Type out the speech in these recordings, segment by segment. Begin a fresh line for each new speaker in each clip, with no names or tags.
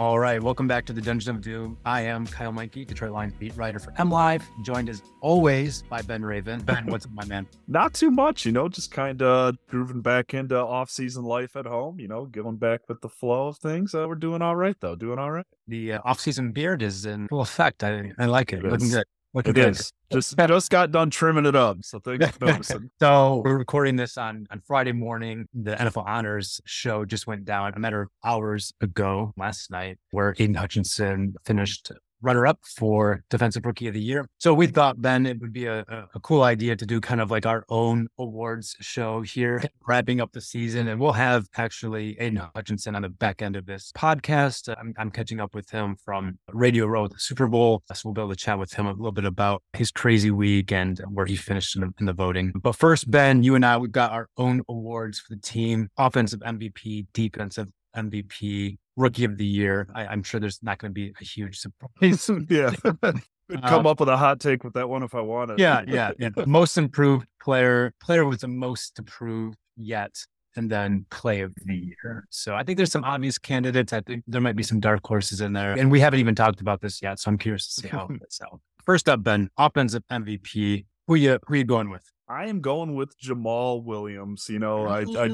All right, welcome back to the Dungeon of Doom. I am Kyle Meinke, Detroit Lions beat writer for M Live, joined as always by Ben Raven. Ben, what's up, my man?
Not too much, you know, just kind of grooving back into off-season life at home, you know, going back with the flow of things. Uh, we're doing all right, though, doing all right.
The uh, off-season beard is in full effect. I, I like it.
It
Looking good. Looking
It
this.
is. Just just got done trimming it up, so thanks for noticing.
So we're recording this on, on Friday morning. The NFL Honors show just went down a matter of hours ago last night, where Aidan Hutchinson finished runner up for Defensive Rookie of the Year. So we thought, Ben, it would be a, a, a cool idea to do kind of like our own awards show here, wrapping up the season. And we'll have actually Aidan Hutchinson on the back end of this podcast. I'm, I'm catching up with him from Radio Row at the Super Bowl. So we'll be able to chat with him a little bit about his crazy week and where he finished in the, in the voting. But first, Ben, you and I, we've got our own awards for the team offensive MVP, defensive MVP, rookie of the year. I, I'm sure there's not going to be a huge surprise.
yeah. Could come um, up with a hot take with that one if I wanted.
yeah, yeah, yeah. Most improved player, player with the most improved yet, and then play of the year. So I think there's some obvious candidates. I think there might be some dark horses in there, and we haven't even talked about this yet. So I'm curious to see how it plays out. First up, Ben, offensive MVP. Who you who you going with?
I am going with Jamaal Williams. You know, I, I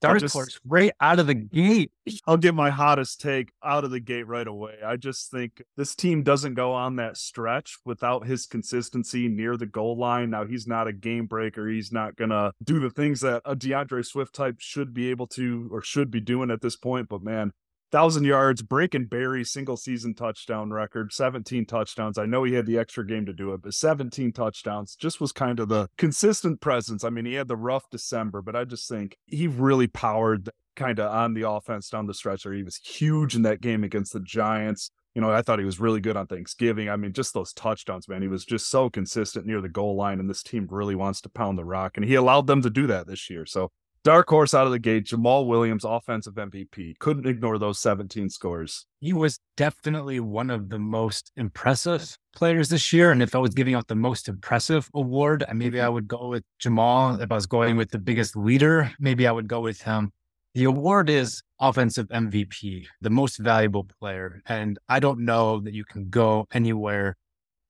dark
just-
horse right out of the gate.
I'll get my hottest take out of the gate right away. I just think this team doesn't go on that stretch without his consistency near the goal line. Now, he's not a game breaker. He's not going to do the things that a D'Andre Swift type should be able to or should be doing at this point. But man, thousand yards, breaking Barry's single season touchdown record, 17 touchdowns. I know he had the extra game to do it, but 17 touchdowns just was kind of the consistent presence. I mean, he had the rough December, but I just think he really powered kind of on the offense down the stretch there. He was huge in that game against the Giants. You know, I thought he was really good on Thanksgiving. I mean, just those touchdowns, man. He was just so consistent near the goal line, and this team really wants to pound the rock. And he allowed them to do that this year. So, dark horse out of the gate, Jamaal Williams, offensive MVP. Couldn't ignore those 17 scores.
He was definitely one of the most impressive players this year. And if I was giving out the most impressive award, maybe I mm-hmm. would go with Jamaal. If I was going with the biggest leader, maybe I would go with him. The award is offensive MVP, the most valuable player. And I don't know that you can go anywhere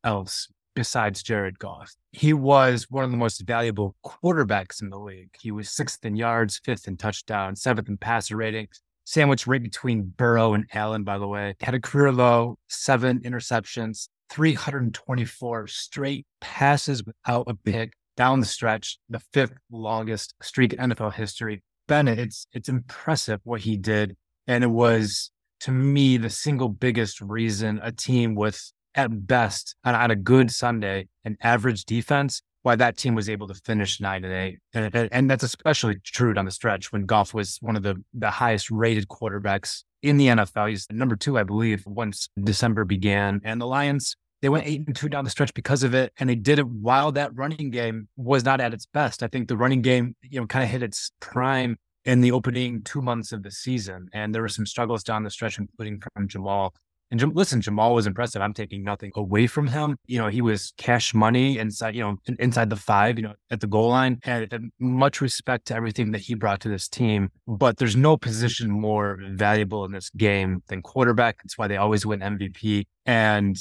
else besides Jared Goff. He was one of the most valuable quarterbacks in the league. He was sixth in yards, fifth in touchdowns, seventh in passer rating, sandwiched right between Burrow and Allen, by the way. Had a career low, seven interceptions, 324 straight passes without a pick down the stretch, the fifth longest streak in NFL history. Bennett, it's it's impressive what he did. And it was to me the single biggest reason a team with at best on, on a good Sunday, an average defense, why that team was able to finish nine and eight. And, and, and that's especially true down the stretch when Goff was one of the, the highest rated quarterbacks in the NFL. He's number two, I believe, once December began. And the Lions, they went eight and two down the stretch because of it. And they did it while that running game was not at its best. I think the running game, you know, kind of hit its prime in the opening two months of the season. And there were some struggles down the stretch, including from Jamaal. And Jam- listen, Jamaal was impressive. I'm taking nothing away from him. You know, he was cash money inside, you know, inside the five, you know, at the goal line. And, and much respect to everything that he brought to this team. But there's no position more valuable in this game than quarterback. That's why they always win MVP. And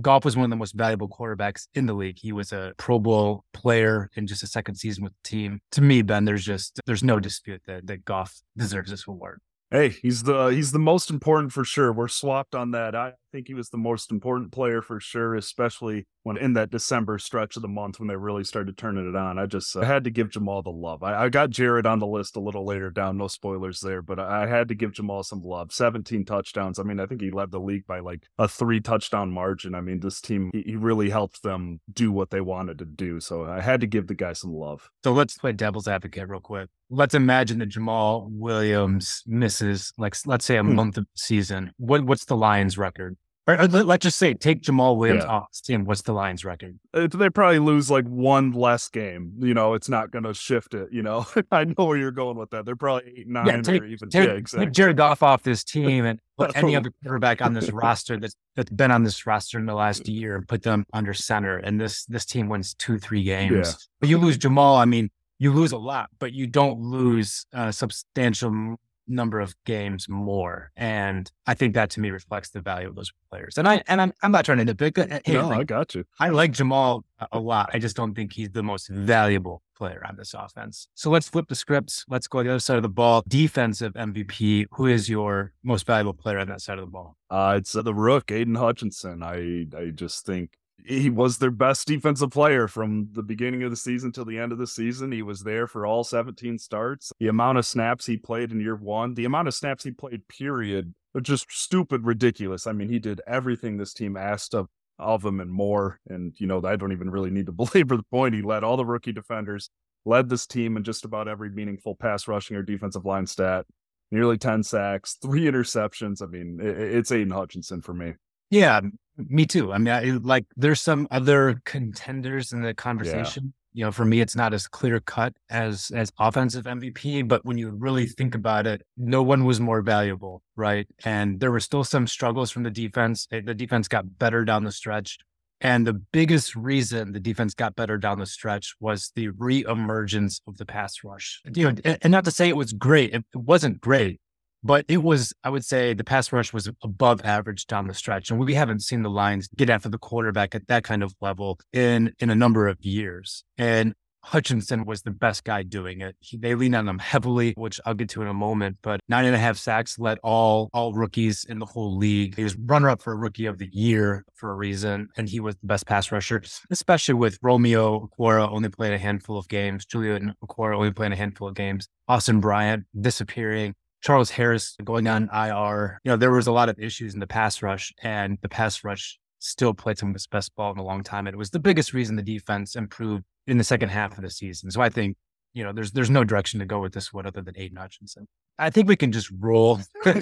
Goff was one of the most valuable quarterbacks in the league. He was a Pro Bowl player in just a second season with the team. To me, Ben, there's just there's no dispute that that Goff deserves this award.
Hey, he's the he's the most important for sure. We're swapped on that. I think he was the most important player for sure, especially when in that December stretch of the month when they really started turning it on. I just uh, had to give Jamaal the love. I, I got Jared on the list a little later down, no spoilers there, but I had to give Jamaal some love. 17 touchdowns. I mean, I think he led the league by like a three touchdown margin. I mean, this team he, he really helped them do what they wanted to do. So I had to give the guy some love.
So let's play devil's advocate real quick. Let's imagine that Jamaal Williams misses, like, let's say a
Hmm.
month of season. What what's the Lions' record? Or, let- let's just say take Jamaal Williams
Yeah.
off team. What's the Lions' record?
Uh, they probably lose like one less game. You know, it's not going to shift it. You know, I know where you're going with that. They're probably eight, nine,
take-
or even
Take,
yeah, exactly.
take Jared Goff off this team and put any other quarterback on this roster that's that's been on this roster in the last year and put them under center. And this this team wins two, three games.
Yeah.
But you lose Jamaal. I mean, you lose a lot, but you don't lose a substantial number of games more. And I think that to me reflects the value of those players. And I and I'm I'm not trying to nitpick. Uh, hey,
no,
like,
I got you.
I like Jamaal a lot. I just don't think he's the most valuable player on this offense. So let's flip the scripts. Let's go to the other side of the ball. Defensive MVP. Who is your most valuable player on that side of the ball?
Uh, it's uh, the rook, Aidan Hutchinson. I I just think he was their best defensive player from the beginning of the season till the end of the season. He was there for all 17 starts. The amount of snaps he played in year one, the amount of snaps he played, period, are just stupid, ridiculous. I mean, he did everything this team asked of of him and more. And, you know, I don't even really need to belabor the point. He led all the rookie defenders, led this team in just about every meaningful pass rushing or defensive line stat, nearly 10 sacks, three interceptions. I mean, it, it's Aidan Hutchinson for me.
Yeah, me too. I mean, I, like there's some other contenders in the conversation. Yeah. You know, for me, it's not as clear cut as as offensive MVP, but when you really think about it, no one was more valuable, right? And there were still some struggles from the defense. Eh, the defense got better down the stretch. And the biggest reason the defense got better down the stretch was the reemergence of the pass rush. You know, and not to say it was great, it wasn't great, but it was, I would say, the pass rush was above average down the stretch, and we haven't seen the Lions get after the quarterback at that kind of level in in a number of years. And Hutchinson was the best guy doing it. He, they leaned on him heavily, which I'll get to in a moment. But nine and a half sacks led all all rookies in the whole league. He was runner up for rookie of the year for a reason, and he was the best pass rusher, especially with Romeo Okwara only playing a handful of games, Julian Okwara only playing a handful of games, Austin Bryant disappearing. Charles Harris going on IR. You know, there was a lot of issues in the pass rush, and the pass rush still played some of its best ball in a long time. And it was the biggest reason the defense improved in the second half of the season. So I think, you know, there's there's no direction to go with this one other than Aidan Hutchinson. I think we can just roll, roll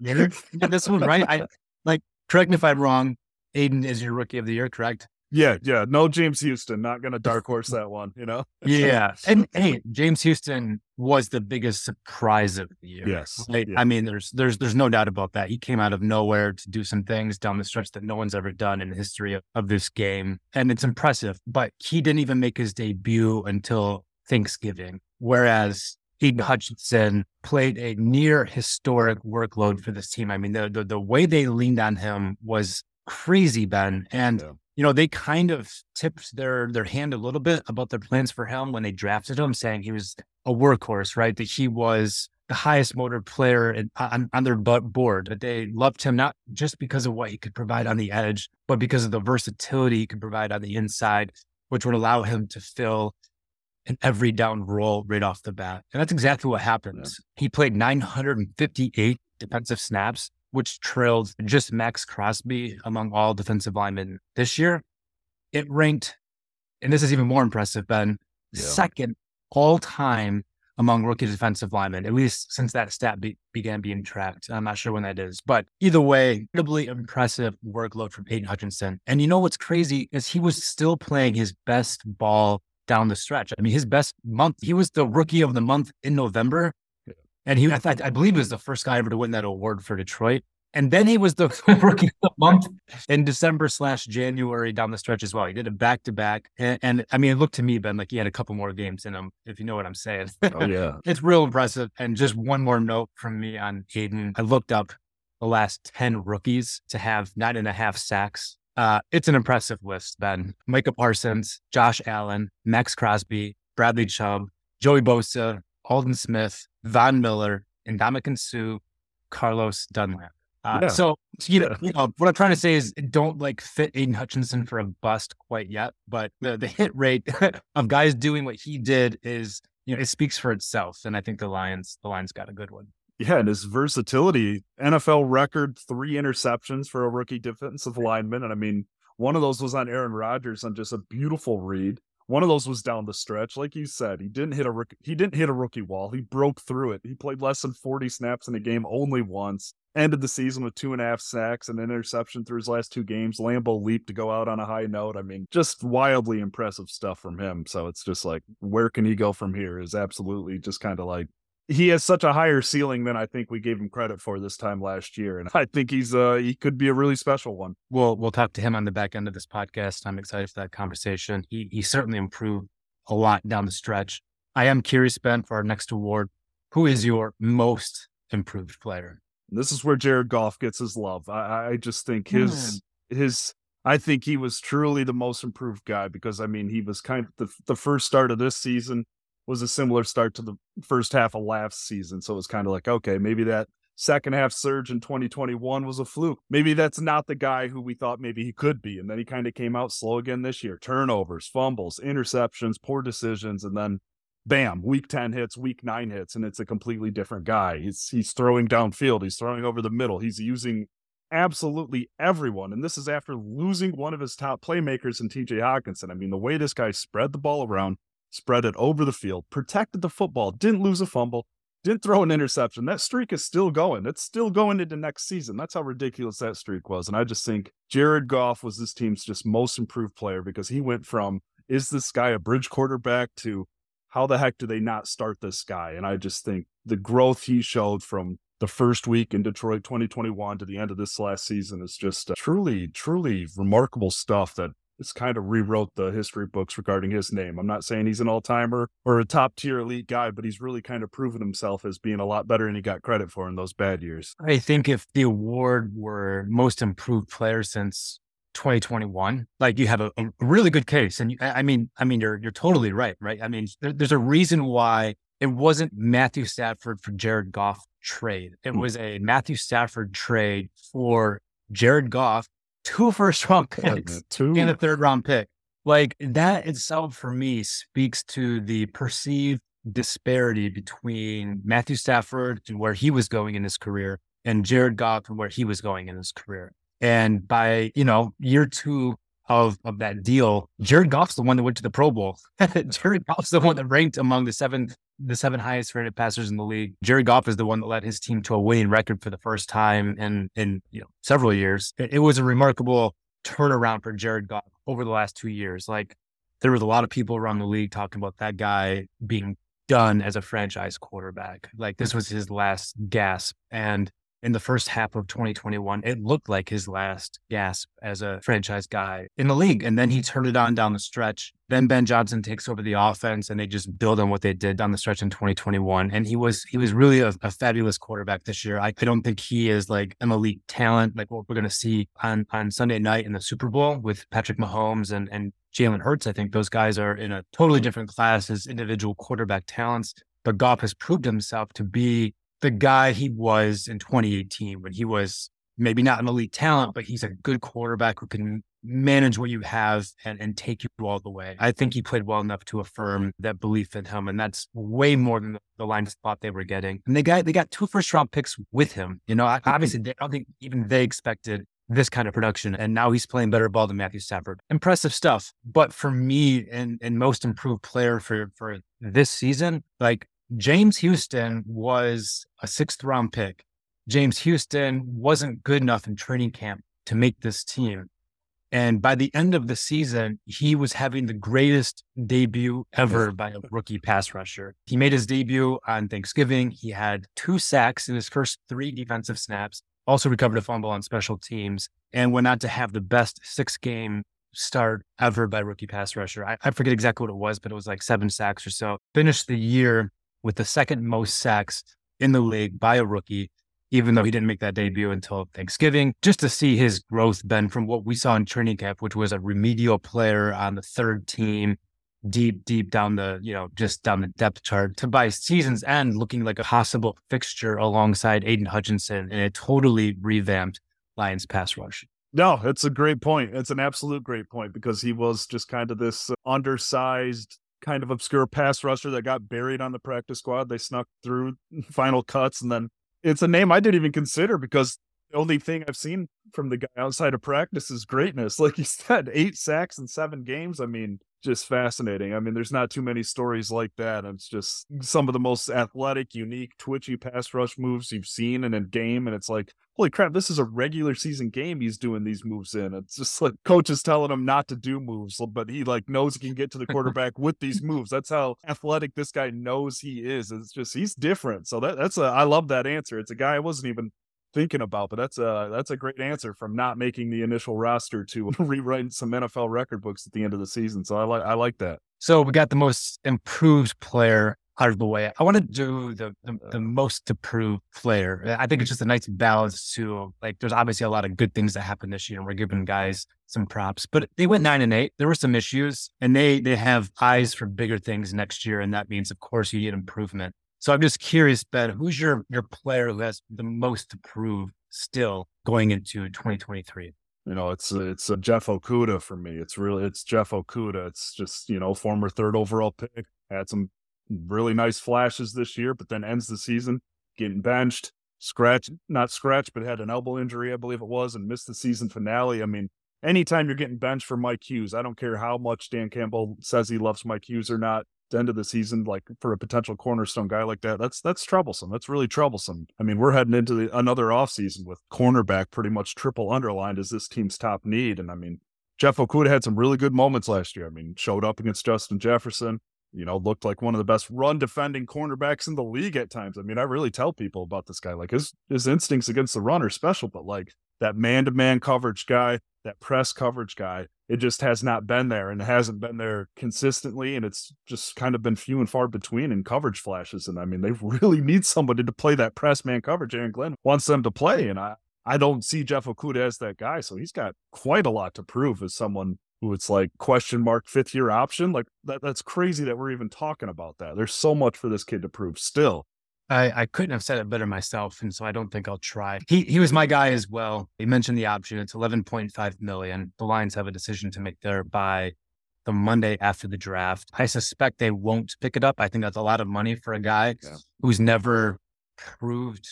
yeah. this one, right? I like correct me if I'm wrong. Aidan is your rookie of the year, correct?
Yeah, yeah. No James Houston. Not gonna dark horse that one, you know?
yeah. And hey, James Houston was the biggest surprise of the year.
Yes.
Right?
Yeah.
I mean, there's there's there's no doubt about that. He came out of nowhere to do some things down the stretch that no one's ever done in the history of, of this game. And it's impressive. But he didn't even make his debut until Thanksgiving. Whereas Aidan Hutchinson played a near historic workload for this team. I mean, the the, the way they leaned on him was crazy, Ben. And yeah you know, they kind of tipped their their hand a little bit about their plans for him when they drafted him, saying he was a workhorse, right? That he was the highest motor player in, on, on their board. That they loved him not just because of what he could provide on the edge, but because of the versatility he could provide on the inside, which would allow him to fill an every down role right off the bat. And that's exactly what happens. Yeah. He played 958 defensive snaps which trailed just Maxx Crosby among all defensive linemen this year. It ranked, and this is even more impressive, Ben, yeah. second all time among rookie defensive linemen, at least since that stat be- began being tracked. I'm not sure when that is, but either way, incredibly impressive workload from Aidan Hutchinson. And you know what's crazy is he was still playing his best ball down the stretch. I mean, his best month, he was the rookie of the month in November and he, I, thought, I believe, he was the first guy ever to win that award for Detroit. And then he was the rookie of the month in December slash January down the stretch as well. He did a back to back. And I mean, it looked to me, Ben, like he had a couple more games in him, if you know what I'm saying.
Oh, yeah.
it's real impressive. And just one more note from me on Aidan. I looked up the last 10 rookies to have nine and a half sacks. Uh, it's an impressive list, Ben. Micah Parsons, Josh Allen, Maxx Crosby, Bradley Chubb, Joey Bosa, Aldon Smith, Von Miller, Ndamukong Suh, Carlos Dunlap. Uh, yeah. So, you know, you know, what I'm trying to say is don't like fit Aidan Hutchinson for a bust quite yet, but the, the hit rate of guys doing what he did is, you know, it speaks for itself. And I think the Lions, the Lions got a good one.
Yeah, and his versatility, NFL record, three interceptions for a rookie defensive lineman. And I mean, one of those was on Aaron Rodgers on just a beautiful read. One of those was down the stretch, like you said. He didn't hit a rookie, he didn't hit a rookie wall. He broke through it. He played less than 40 snaps in a game only once. Ended the season with two and a half sacks and an interception through his last two games. Lambeau leaped to go out on a high note. I mean, just wildly impressive stuff from him. So it's just like, where can he go from here? Is absolutely just kind of like he has such a higher ceiling than I think we gave him credit for this time last year, and I think he's uh he could be a really special one.
We'll we'll talk to him on the back end of this podcast. I'm excited for that conversation. He he certainly improved a lot down the stretch. I am curious, Ben, for our next award. who is your most improved player?
This is where Jared Goff gets his love. I, I just think his mm. his I think he was truly the most improved guy because I mean he was kind of the the first start of this season was a similar start to the first half of last season. So it was kind of like, okay, maybe that second half surge in 2021 was a fluke. Maybe that's not the guy who we thought maybe he could be. And then he kind of came out slow again this year. Turnovers, fumbles, interceptions, poor decisions, and then bam, week 10 hits, week 9 hits and it's a completely different guy. He's he's throwing downfield, he's throwing over the middle. He's using absolutely everyone. And this is after losing one of his top playmakers in TJ Hockenson. I mean, the way this guy spread the ball around, spread it over the field, protected the football, didn't lose a fumble, didn't throw an interception. That streak is still going. It's still going into next season. That's how ridiculous that streak was. And I just think Jared Goff was this team's just most improved player because he went from is this guy a bridge quarterback to how the heck do they not start this guy? And I just think the growth he showed from the first week in Detroit 2021 to the end of this last season is just uh, truly, truly remarkable stuff that it's kind of rewrote the history books regarding his name. I'm not saying he's an all timer or a top tier elite guy, but he's really kind of proven himself as being a lot better than he got credit for in those bad years.
I think if the award were most improved player since 2021 like you have a, a, really good case and you, i mean i mean you're you're totally right right i mean there, there's a reason why it wasn't matthew stafford for jared goff trade it hmm. was a matthew stafford trade for jared goff two first round picks two. and a third round pick like that itself for me speaks to the perceived disparity between matthew stafford and where he was going in his career and jared goff and where he was going in his career and by, you know, year two of, of that deal, Jared Goff's the one that went to the Pro Bowl. Jared Goff's the one that ranked among the seven the seven highest rated passers in the league. Jared Goff is the one that led his team to a winning record for the first time in in you know several years. It, it was a remarkable turnaround for Jared Goff over the last two years. Like there was a lot of people around the league talking about that guy being done as a franchise quarterback. Like this was his last gasp. And in the first half of 2021, it looked like his last gasp as a franchise guy in the league. And then he turned it on down the stretch. Then Ben Johnson takes over the offense and they just build on what they did down the stretch in 2021. And he was he was really a, a fabulous quarterback this year. I, I, don't think he is like an elite talent like what we're gonna see on on Sunday night in the Super Bowl with Patrick Mahomes and and Jalen Hurts. I think those guys are in a totally different class as individual quarterback talents. But Goff has proved himself to be the guy he was in 2018 when he was maybe not an elite talent, but he's a good quarterback who can manage what you have and, and take you all the way. I think he played well enough to affirm that belief in him. And that's way more than the line of spot they were getting. And they got, they got two first round picks with him. You know, obviously, they, I don't think even they expected this kind of production. And now he's playing better ball than Matthew Stafford. Impressive stuff. But for me and, and most improved player for, for this season, like James Houston was a sixth round pick. James Houston wasn't good enough in training camp to make this team. And by the end of the season, he was having the greatest debut ever by a rookie pass rusher. He made his debut on Thanksgiving. He had two sacks in his first three defensive snaps, also recovered a fumble on special teams, and went on to have the best six game start ever by rookie pass rusher. I, I forget exactly what it was, but it was like seven sacks or so. Finished the year with the second most sacks in the league by a rookie, even though he didn't make that debut until Thanksgiving. Just to see his growth, Ben, from what we saw in training camp, which was a remedial player on the third team, deep, deep down the, you know, just down the depth chart, to by season's end looking like a possible fixture alongside Aidan Hutchinson in a totally revamped Lions pass rush.
No, it's a great point. It's an absolute great point because he was just kind of this undersized kind of obscure pass rusher that got buried on the practice squad. They snuck through final cuts, and then it's a name I didn't even consider because the only thing I've seen from the guy outside of practice is greatness. Like you said, eight sacks in seven games. I mean, just fascinating. I mean, there's not too many stories like that. It's just some of the most athletic, unique, twitchy pass rush moves you've seen in a game. And it's like, holy crap, this is a regular season game he's doing these moves in. It's just like coaches telling him not to do moves, but he like knows he can get to the quarterback with these moves. That's how athletic this guy knows he is. It's just he's different. So that that's a I love that answer. It's a guy I wasn't even thinking about. But that's a that's a great answer from not making the initial roster to rewriting some NFL record books at the end of the season. So I like I like that.
So we got the most improved player out of the way, I want to do the, the, uh. the most approved player. I think it's just a nice balance to like. There's obviously a lot of good things that happened this year, and we're giving guys some props. But they went nine and eight. There were some issues, and they they have eyes for bigger things next year, and that means, of course, you need improvement. So I'm just curious, Ben, who's your your player who has the most to prove still going into 2023?
You know, it's it's a Jeff Okudah for me. It's really it's Jeff Okudah. It's just you know former third overall pick had some really nice flashes this year, but then ends the season getting benched, scratch not scratch, but had an elbow injury, I believe it was, and missed the season finale. I mean, anytime you're getting benched for Mike Hughes, I don't care how much Dan Campbell says he loves Mike Hughes or not. End of the season, like for a potential cornerstone guy like that, that's that's troublesome. That's really troublesome. I mean, we're heading into the, another offseason with cornerback pretty much triple underlined as this team's top need. And I mean, Jeff Okudah had some really good moments last year. I mean, showed up against Justin Jefferson, you know, looked like one of the best run defending cornerbacks in the league at times. I mean, I really tell people about this guy. Like his his instincts against the run are special, but like that man to man coverage guy, that press coverage guy, it just has not been there and hasn't been there consistently. And it's just kind of been few and far between in coverage flashes. And I mean, they really need somebody to play that press man coverage. Aaron Glenn wants them to play. And I, I don't see Jeff Okudah as that guy. So he's got quite a lot to prove as someone who it's like question mark fifth year option. Like that, that's crazy that we're even talking about that. There's so much for this kid to prove still.
I, I couldn't have said it better myself, and so I don't think I'll try. He he was my guy as well. He mentioned the option. It's 11.5 million. The Lions have a decision to make there by the Monday after the draft. I suspect they won't pick it up. I think that's a lot of money for a guy yeah. who's never proved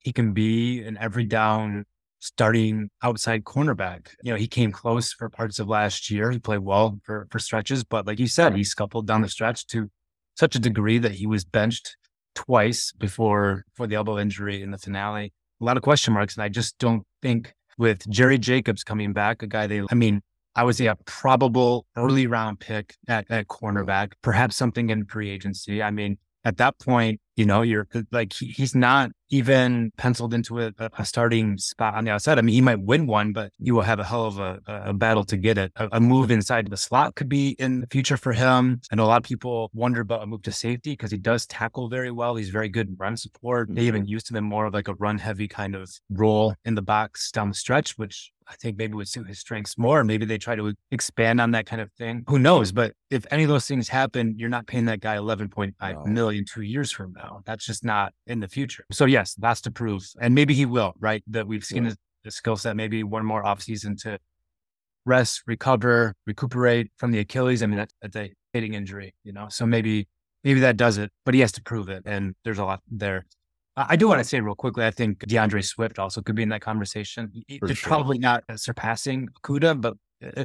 he can be an every down starting outside cornerback. You know, he came close for parts of last year. He played well for for stretches, but like you said, he scuffled down the stretch to such a degree that he was benched twice before for the elbow injury in the finale. A lot of question marks, and I just don't think with Jerry Jacobs coming back, a guy they, I mean, I would say a probable early round pick at, at cornerback, perhaps something in free agency. I mean, at that point, you know, you're like, he, he's not even penciled into a, a, starting spot on the outside. I mean, he might win one, but you will have a hell of a, a battle to get it. A, a, move inside the slot could be in the future for him. I know a lot of people wonder about a move to safety because he does tackle very well. He's very good in run support. They even mm-hmm. used him in more of like a run heavy kind of role in the box down the stretch, which I think maybe would suit his strengths more. Maybe they try to expand on that kind of thing. Who knows? But if any of those things happen, you're not paying that guy eleven point five no. million two years from now. That's just not in the future. So yes, that's to prove. And maybe he will, right? That we've seen yeah. his, his skill set, maybe one more offseason to rest, recover, recuperate from the Achilles. I mean, that's, that's a hitting injury, you know? So maybe, maybe that does it, but he has to prove it. And there's a lot there. I do want to say real quickly, I think D'Andre Swift also could be in that conversation. Sure. probably not surpassing Okudah, but uh,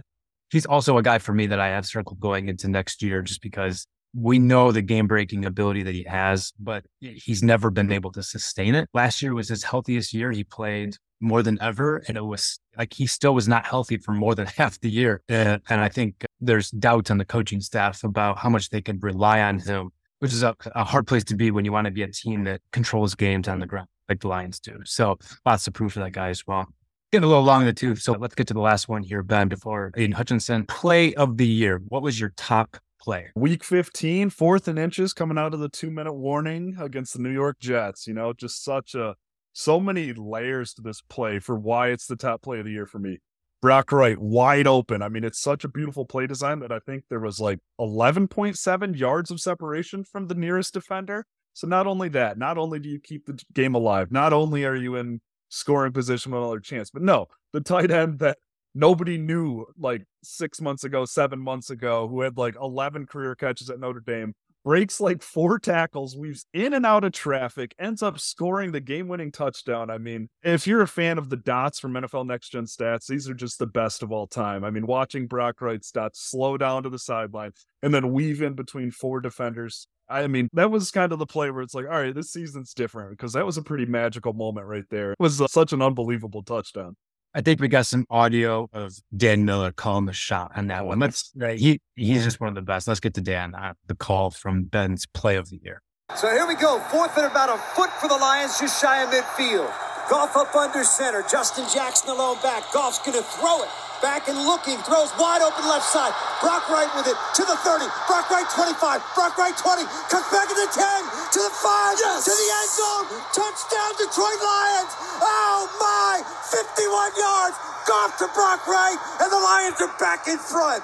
he's also a guy for me that I have circled going into next year just because we know the game breaking ability that he has, but he's never been able to sustain it. Last year was his healthiest year. He played more than ever. And it was like he still was not healthy for more than half the year. And, and I think there's doubts on the coaching staff about how much they can rely on him which is a, a, hard place to be when you want to be a team that controls games on the ground like the Lions do. So lots of proof for that guy as well. Getting a little long in the tooth. So let's get to the last one here, Ben, before Aidan Hutchinson. Play of the year. What was your top play?
Week 15, fourth and inches coming out of the two minute warning against the New York Jets. You know, just such a, so many layers to this play for why it's the top play of the year for me. Brock wide open. I mean, it's such a beautiful play design that I think there was like 11.7 yards of separation from the nearest defender. So not only that, not only do you keep the game alive, not only are you in scoring position with another chance, but no, the tight end that nobody knew like six months ago, seven months ago, who had like 11 career catches at Notre Dame, breaks like four tackles, weaves in and out of traffic, ends up scoring the game winning touchdown. I mean, if you're a fan of the dots from NFL Next Gen Stats, these are just the best of all time. I mean, watching Brock Wright's dots slow down to the sideline and then weave in between four defenders. I mean, that was kind of the play where it's like, all right, this season's different because that was a pretty magical moment right there. It was uh, such an unbelievable touchdown.
I think we got some audio of Dan Miller calling the shot on that one. Let's right. He he's just one of the best. Let's get to Dan. Uh, the call from Ben's play of the year.
So here we go. Fourth and about a foot for the Lions, just shy of midfield. Goff up under center. Justin Jackson alone back. Goff's going to throw it. Back and looking, throws wide open left side. Brock Wright with it to the 30. Brock Wright 25. Brock Wright 20. Cuts back to the 10. To the 5. Yes. To the end zone. Touchdown, Detroit Lions. Oh my. 51 yards. Goff to Brock Wright. And the Lions are back in front.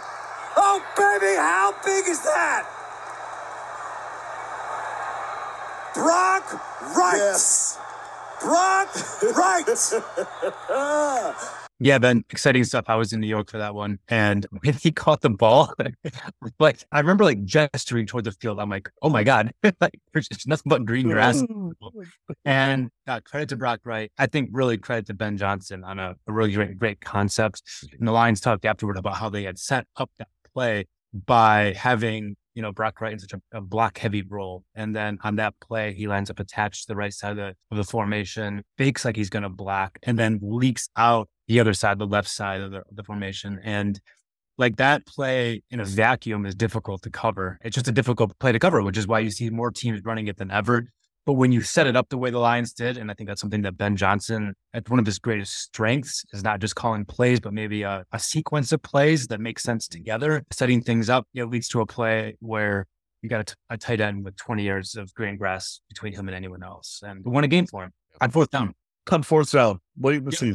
Oh, baby, how big is that? Brock Wright. Yes. Brock Wright.
Yeah, Ben, exciting stuff. I was in New York for that one. And when he caught the ball, like I remember like gesturing toward the field. I'm like, oh my God, like there's just nothing but green grass. and uh, credit to Brock Wright. I think really credit to Ben Johnson on a, a really great, great concept. And the Lions talked afterward about how they had set up that play by having you know, Brock Wright in such a, a block heavy role. And then on that play, he lands up attached to the right side of the, of the formation, fakes like he's going to block, and then leaks out the other side, the left side of the, the formation. And like that play in a vacuum is difficult to cover. It's just a difficult play to cover, which is why you see more teams running it than ever. But when you set it up the way the Lions did, and I think that's something that Ben Johnson, at one of his greatest strengths, is not just calling plays, but maybe a, a sequence of plays that make sense together. Setting things up, it leads to a play where you got a, t- a tight end with 20 yards of green grass between him and anyone else, and won a game for him on fourth down.
On fourth down, wait to see.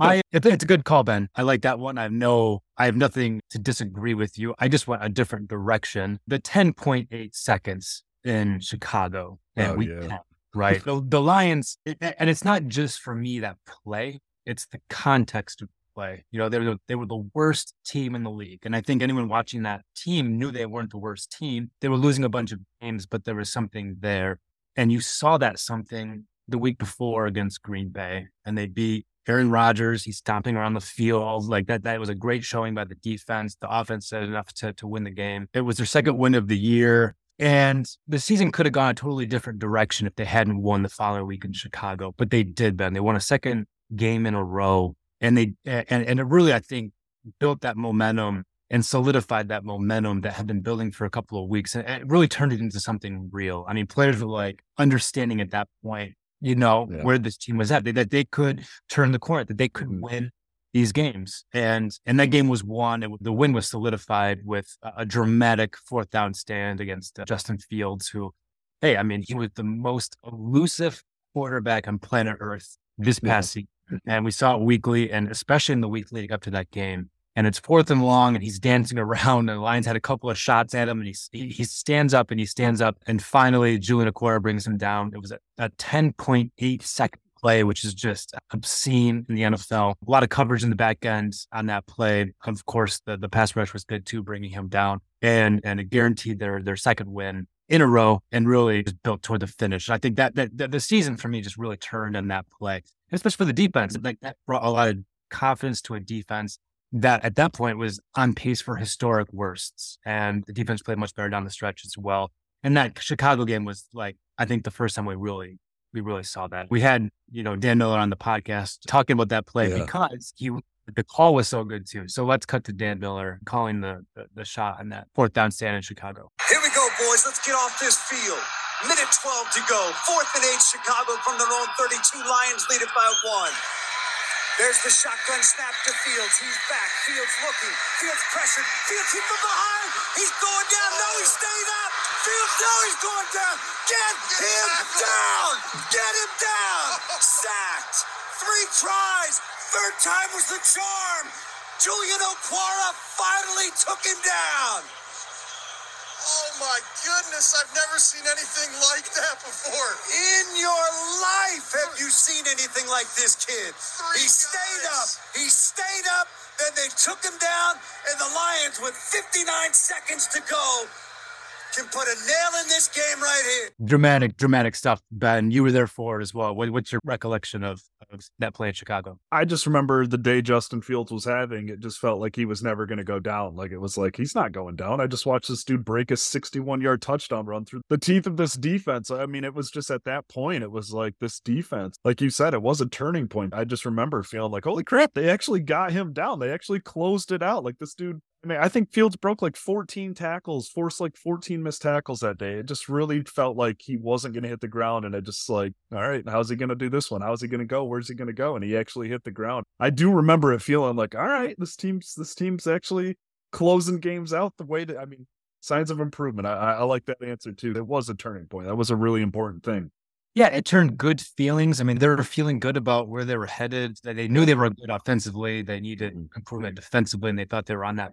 I, it's a good call, Ben. I like that one. I have no, I have nothing to disagree with you. I just went a different direction. The 10.8 seconds in Chicago and oh, we yeah. right? the, the Lions, it, and it's not just for me that play; it's the context of play. You know, they were they were the worst team in the league, and I think anyone watching that team knew they weren't the worst team. They were losing a bunch of games, but there was something there, and you saw that something the week before against Green Bay, and they beat Aaron Rodgers, he's stomping around the field like that. That was a great showing by the defense. The offense said enough to, to win the game. It was their second win of the year. And the season could have gone a totally different direction if they hadn't won the following week in Chicago, but they did, Ben. They won a second game in a row. And they, and, and it really, I think, built that momentum and solidified that momentum that had been building for a couple of weeks. And it really turned it into something real. I mean, players were like understanding at that point, you know, yeah. where this team was at, they, that they could turn the corner, that they could mm-hmm. win these games. And and that game was won. It, the win was solidified with a, dramatic fourth down stand against uh, Justin Fields, who, hey, I mean, he was the most elusive quarterback on planet Earth this past season. And we saw it weekly, and especially in the week leading up to that game. And it's fourth and long, and he's dancing around. And the Lions had a couple of shots at him, and he he stands up and he stands up, and finally Julian Okwara brings him down. It was a, a 10.8 second play, which is just obscene in the NFL. A lot of coverage in the back end on that play. Of course, the, the pass rush was good too, bringing him down and and it guaranteed their their second win in a row and really just built toward the finish. I think that, that, that the season for me just really turned in that play, especially for the defense. Like that brought a lot of confidence to a defense that at that point was on pace for historic worsts. And the defense played much better down the stretch as well. And that Chicago game was like, I think the first time we really we really saw that. We had, you know, Dan Miller on the podcast talking about that play yeah. because he the call was so good too. So let's cut to Dan Miller calling the, the, the shot on that fourth down stand in Chicago.
Here we go, boys. Let's get off this field. Minute 12 to go. Fourth and eight, Chicago from their own 32. Lions lead it by one. There's the shotgun snap to Fields. He's back. Fields looking. Fields pressured. Fields hit from behind. He's going down. No, he stayed up. Fields, no, he's going down. Get him down. Get him down. Sacked. Three tries. Third time was the charm. Julian Okwara finally took him down.
Oh my goodness, I've never seen anything like that before.
In your life, have you seen anything like this kid?
Three
he stayed up. He stayed up. Then they took him down, and the Lions, with 59 seconds to go, can put a nail in this game right here.
Dramatic, dramatic stuff, Ben. You were there for it as well. What, what's your recollection of, of that play in Chicago?
I just remember the day Justin Fields was having, it just felt like he was never going to go down. Like it was like, he's not going down. I just watched this dude break a 61 yard touchdown run through the teeth of this defense. I mean, it was just at that point, it was like this defense, like you said, it was a turning point. I just remember feeling like, holy crap, they actually got him down. They actually closed it out. Like this dude I mean, I think Fields broke like 14 tackles, forced like 14 missed tackles that day. It just really felt like he wasn't going to hit the ground. And I just like, all right, how's he going to do this one? How's he going to go? Where's he going to go? And he actually hit the ground. I do remember it feeling like, all right, this team's, this team's actually closing games out the way that, I mean, signs of improvement. I, I like that answer too. It was a turning point. That was a really important thing.
Yeah, it turned good feelings. I mean, they were feeling good about where they were headed. They knew they were good offensively. They needed mm-hmm. improvement defensively, and they thought they were on that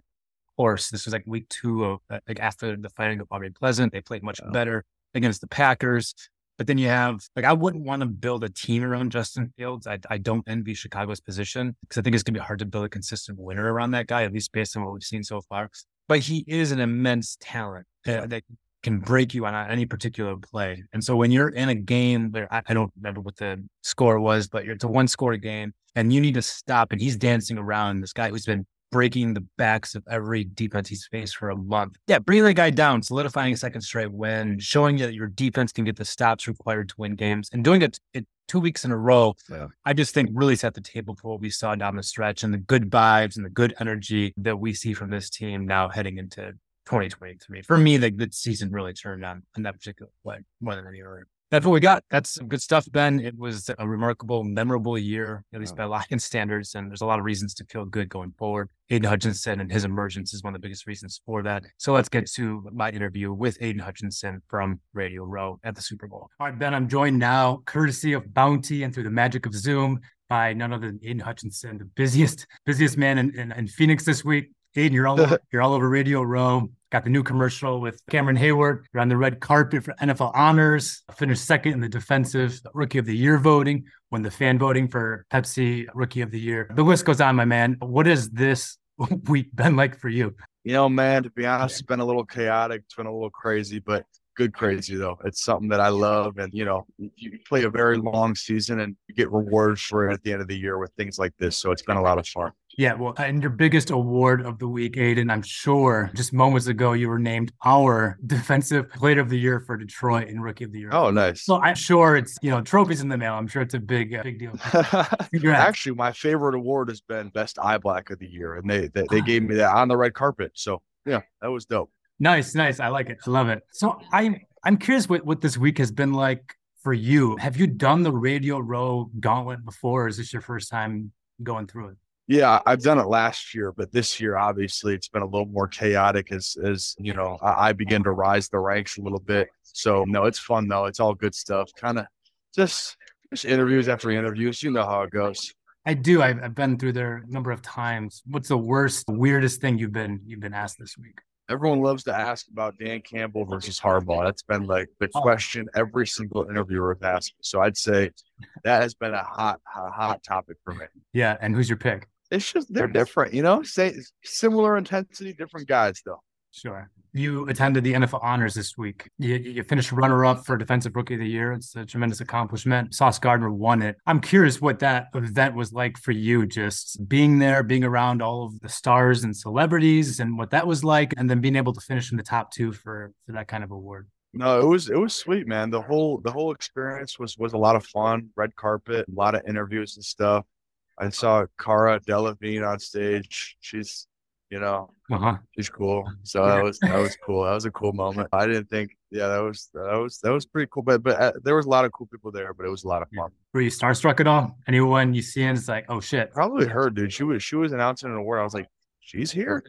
course. This was like week two of uh, like after the firing of Aubrey Pleasant. They played much better against the Packers. But then you have like I wouldn't want to build a team around Justin Fields. I I don't envy Chicago's position because I think it's gonna be hard to build a consistent winner around that guy, at least based on what we've seen so far. But he is an immense talent uh, that can break you on any particular play. And so when you're in a game where I, I don't remember what the score was, but it's a one score game and you need to stop and he's dancing around this guy who's been breaking the backs of every defense he's faced for a month. Yeah, bringing the guy down, solidifying a second straight win, showing you that your defense can get the stops required to win games, and doing it, it two weeks in a row. Yeah. I just think really set the table for what we saw down the stretch and the good vibes and the good energy that we see from this team now heading into 2023. For me, the, the season really turned on in that particular play more than any other that's what we got. That's some good stuff, Ben. It was a remarkable, memorable year, at least oh. by Lion standards. And there's a lot of reasons to feel good going forward. Aidan Hutchinson and his emergence is one of the biggest reasons for that. So let's get to my interview with Aidan Hutchinson from Radio Row at the Super Bowl. All right, Ben, I'm joined now, courtesy of Bounty and through the magic of Zoom, by none other than Aidan Hutchinson, the busiest, busiest man in, in, in Phoenix this week. Aidan, you're all over, you're all over Radio Row. Got the new commercial with Cameron Heyward. You're on the red carpet for NFL honors. Finished second in the defensive rookie of the year voting. Won the fan voting for Pepsi rookie of the year. The list goes on, my man. What has this week been like for you?
You know, man, to be honest, it's been a little chaotic. It's been a little crazy, but good crazy though. It's something that I love, and you know, you play a very long season and you get rewards for it at the end of the year with things like this. So it's been a lot of fun.
Yeah, well, and your biggest award of the week, Aidan, I'm sure just moments ago you were named our defensive player of the year for Detroit and rookie of the year.
Oh, nice.
So I'm sure it's, you know, trophies in the mail. I'm sure it's a big, uh, big deal.
Actually, my favorite award has been best eye black of the year. And they, they, they gave me that on the red carpet. So yeah, that was dope.
Nice, nice. I like it. I love it. So I'm, I'm curious what, what this week has been like for you. Have you done the Radio Row gauntlet before? Or is this your first time going through it?
Yeah, I've done it last year, but this year obviously it's been a little more chaotic as as you know I, I begin to rise the ranks a little bit. So no, it's fun though. It's all good stuff. Kind of just just interviews after interviews. You know how it goes.
I do. I've, I've been through there a number of times. What's the worst, weirdest thing you've been you've been asked this week?
Everyone loves to ask about Dan Campbell versus Harbaugh. That's been like the oh. question every single interviewer has asked. So I'd say that has been a hot, hot, hot topic for me.
Yeah, and who's your pick?
It's just they're different, you know. Say similar intensity, different guys though.
Sure. You attended the NFL honors this week. You, you finished runner up for Defensive Rookie of the Year. It's a tremendous accomplishment. Sauce Gardner won it. I'm curious what that event was like for you, just being there, being around all of the stars and celebrities, and what that was like, and then being able to finish in the top two for for that kind of award.
No, it was it was sweet, man. The whole the whole experience was was a lot of fun. Red carpet, a lot of interviews and stuff. I saw Cara Delevingne on stage. She's, you know, uh-huh. she's cool. So that was that was cool. That was a cool moment. I didn't think, yeah, that was that was that was pretty cool. But but uh, there was a lot of cool people there. But it was a lot of fun.
Were you starstruck at all? Anyone you see and it's like, oh shit.
Probably her, dude. She was she was announcing an award. I was like, she's here.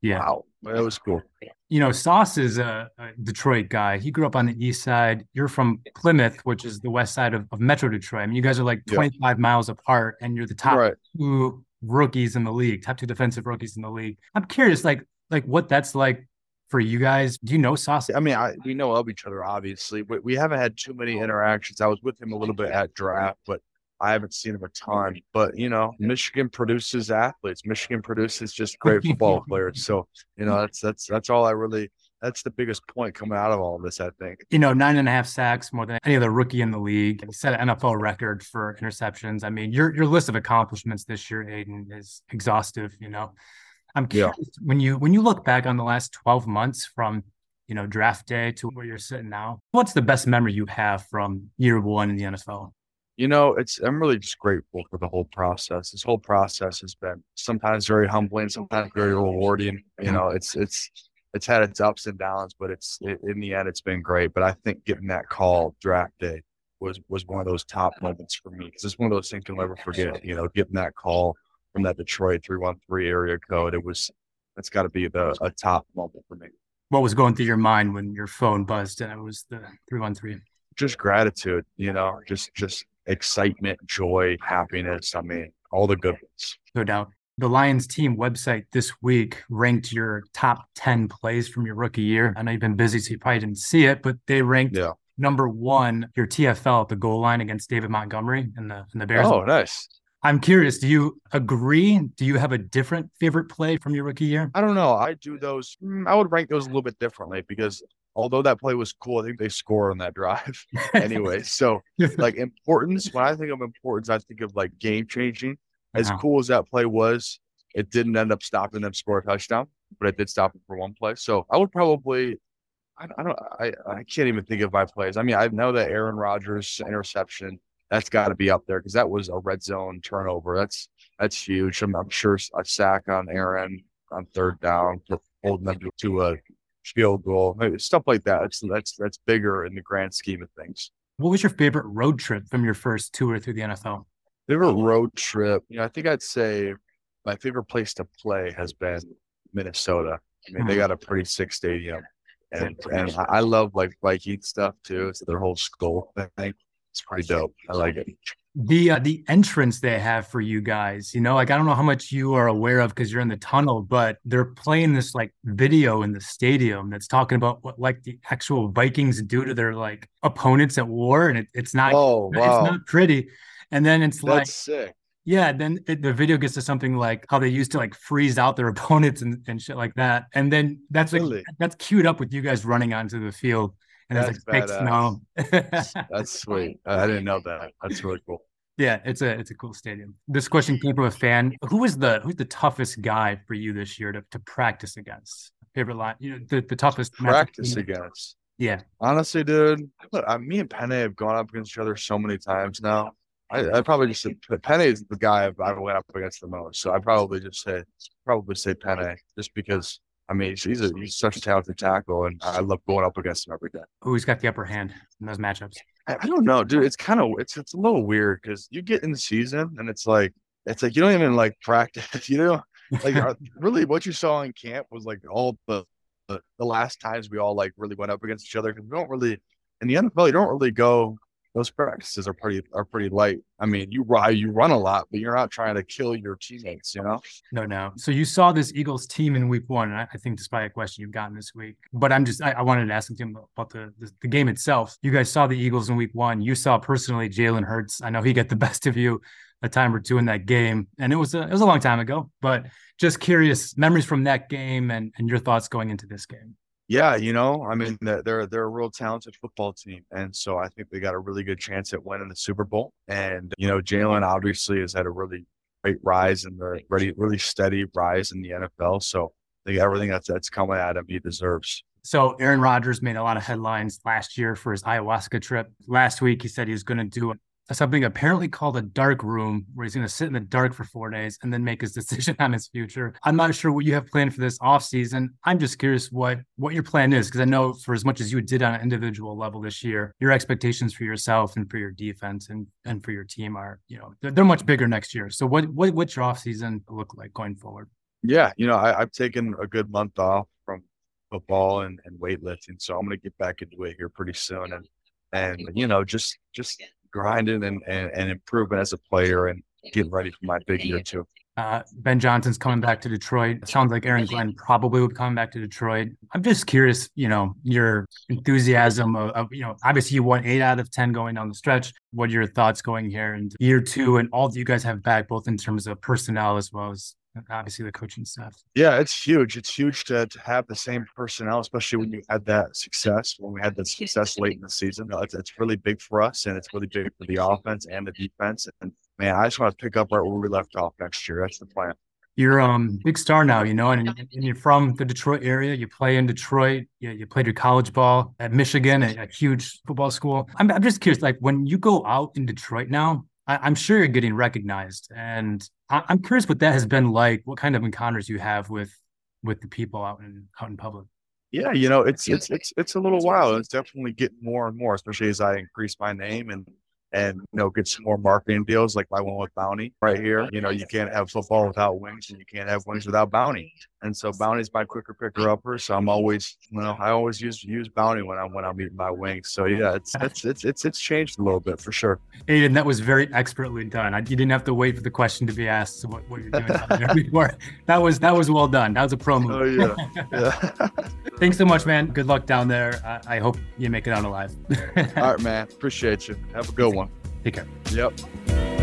Yeah.
Wow. That was cool.
You know, Sauce is a, a, Detroit guy. He grew up on the east side. You're from Plymouth, which is the west side of, of Metro Detroit. I mean, you guys are like 25 yeah. miles apart, and you're the top right. two rookies in the league, top two defensive rookies in the league. I'm curious, like, like what that's like for you guys. Do you know Sauce?
I mean, I, we know of each other, obviously. We, we haven't had too many oh. interactions. I was with him a little bit at draft, but I haven't seen him a ton, but you know, Michigan produces athletes. Michigan produces just great football players. So, you know, that's that's that's all I really that's the biggest point coming out of all of this, I think.
You know, nine and a half sacks more than any other rookie in the league. He set an NFL record for interceptions. I mean, your your list of accomplishments this year, Aidan, is exhaustive, you know. I'm curious yeah. when you when you look back on the last 12 months from you know draft day to where you're sitting now, what's the best memory you have from year one in the NFL?
You know, it's I'm really just grateful for the whole process. This whole process has been sometimes very humbling, sometimes very rewarding. You know, it's it's it's had its ups and downs, but it's it, in the end, it's been great. But I think getting that call draft day was was one of those top moments for me because it's one of those things you'll never forget. You know, getting that call from that Detroit three one three area code, it was that's got to be the a top moment for me.
What was going through your mind when your phone buzzed and it was the three one three?
Just gratitude, you know, just just excitement, joy, happiness. I mean, all the good ones.
No doubt. The Lions team website this week ranked your top 10 plays from your rookie year. I know you've been busy, so you probably didn't see it, but they ranked yeah. number one your TFL at the goal line against David Montgomery and the, and the Bears.
Oh, nice.
I'm curious, do you agree? Do you have a different favorite play from your rookie year?
I don't know. I do those, mm, I would rank those a little bit differently because although that play was cool, I think they score on that drive anyway. So, like importance, when I think of importance, I think of like game changing. As uh-huh. cool as that play was, it didn't end up stopping them score a touchdown, but it did stop them for one play. So I would probably, I, I don't, I, I can't even think of my plays. I mean, I know that Aaron Rodgers interception that's got to be up there because that was a red zone turnover. That's that's huge. I'm, I'm sure a sack on Aaron on third down, to holding them to a field goal, stuff like that. It's, that's that's bigger in the grand scheme of things.
What was your favorite road trip from your first tour through the NFL?
Favorite road trip? You know, I think I'd say my favorite place to play has been Minnesota. I mean, they hmm. got a pretty sick stadium, and and I love like Viking stuff too. It's their whole skull thing. It's pretty dope. I like it
the uh, the entrance they have for you guys you know like i don't know how much you are aware of because you're in the tunnel but they're playing this like video in the stadium that's talking about what like the actual vikings do to their like opponents at war and it, it's not
oh wow.
it's not pretty and then it's
that's
like
sick
yeah, then it, the video gets to something like how they used to like freeze out their opponents and, and shit like that. And then that's like really? that's queued up with you guys running onto the field. And
that's it's like fake snow. that's sweet. I didn't know that. That's really cool.
Yeah, it's a it's a cool stadium. This question came from a fan. Who was the who's the toughest guy for you this year to, to practice against? Favorite line, you know, the, the toughest
practice against.
Yeah,
honestly, dude, I, me and Penei have gone up against each other so many times now. I, I probably just said Penei is the guy I've, I've went up against the most. So I probably just say probably say Penei just because I mean, he's a, he's such a talented tackle, and I love going up against him every day.
Oh, who's got the upper hand in those matchups?
I, don't know, dude. It's kind of it's it's a little weird because you get in the season and it's like it's like you don't even like practice. You know, like uh, really what you saw in camp was like all the, the the last times we all like really went up against each other because we don't really in the NFL you don't really go those practices are pretty are pretty light. I mean, you ride, you run a lot, but you're not trying to kill your teammates, you know.
No, no. So you saw this Eagles team in Week One, and I, I think despite a question you've gotten this week, but I'm just I, I wanted to ask him about the, the, the game itself. You guys saw the Eagles in Week One. You saw personally Jalen Hurts. I know he got the best of you a time or two in that game, and it was a it was a long time ago. But just curious memories from that game and and your thoughts going into this game.
Yeah, you know, I mean, they're they're a real talented football team, and so I think they got a really good chance at winning the Super Bowl. And you know, Jalen obviously has had a really great rise and the really really steady rise in the NFL. So I think everything that's that's coming at him, he deserves.
So Aaron Rodgers made a lot of headlines last year for his ayahuasca trip. Last week, he said he was going to do something apparently called a dark room where he's going to sit in the dark for four days and then make his decision on his future. I'm not sure what you have planned for this off season. I'm just curious what what your plan is because i know for as much as you did on an individual level this year your expectations for yourself and for your defense and and for your team are you know they're, they're much bigger next year. So what, what what's your off season look like going forward?
Yeah you know I, i've taken a good month off from football and, and weightlifting so i'm going to get back into it here pretty soon and and you know just just grinding and, and, and improving as a player and getting ready for my big year too.
Uh, ben Johnson's coming back to Detroit. It sounds like Aaron Glenn probably would be coming back to Detroit. I'm just curious, you know, your enthusiasm of, of, you know, obviously you won eight out of 10 going down the stretch. What are your thoughts going here in year two and all that you guys have back, both in terms of personnel as well as obviously the coaching staff.
Yeah, it's huge. It's huge to, to have the same personnel, especially when you had that success, when we had that success late in the season. It's, it's really big for us and it's really big for the offense and the defense. And man, I just want to pick up right where we left off next year. That's the plan.
you're um big star now, you know, and, and you're from the Detroit area. You play in Detroit. You, you played your college ball at Michigan, a, a huge football school. I'm, I'm just curious, like when you go out in Detroit now, I, am sure you're getting recognized, and I, am curious what that has been like. What kind of encounters you have with with the people out in out in public.
Yeah, you know, it's it's it's it's a little while. It's definitely getting more and more, especially as I increase my name and and you know get some more marketing deals like my one with Bounty right here. You know, you can't have football without wings, and you can't have wings without Bounty. And so Bounty's my quicker picker upper. So I'm always, you know, I always use use Bounty when I'm when I'm eating my wings. So yeah, it's it's it's it's it's changed a little bit for sure.
Aidan, that was very expertly done. I, you didn't have to wait for the question to be asked. So what, what you're doing before. That was that was well done. That was a promo.
Oh yeah. yeah.
Thanks so much, man. Good luck down there. I, I hope you make it out alive.
All right, man. Appreciate you. Have a good one.
Take care.
Yep.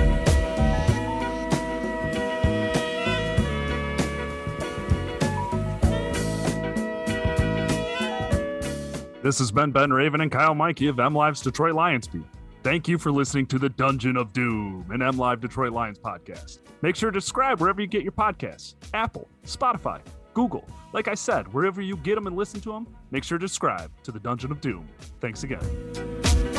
This has been Ben Raven and Kyle Meinke of M Detroit Lions beat. Thank you for listening to the Dungeon of Doom, an MLive Detroit Lions podcast. Make sure to subscribe wherever you get your podcasts Apple, Spotify, Google. Like I said, wherever you get them and listen to them, make sure to subscribe to the Dungeon of Doom. Thanks again.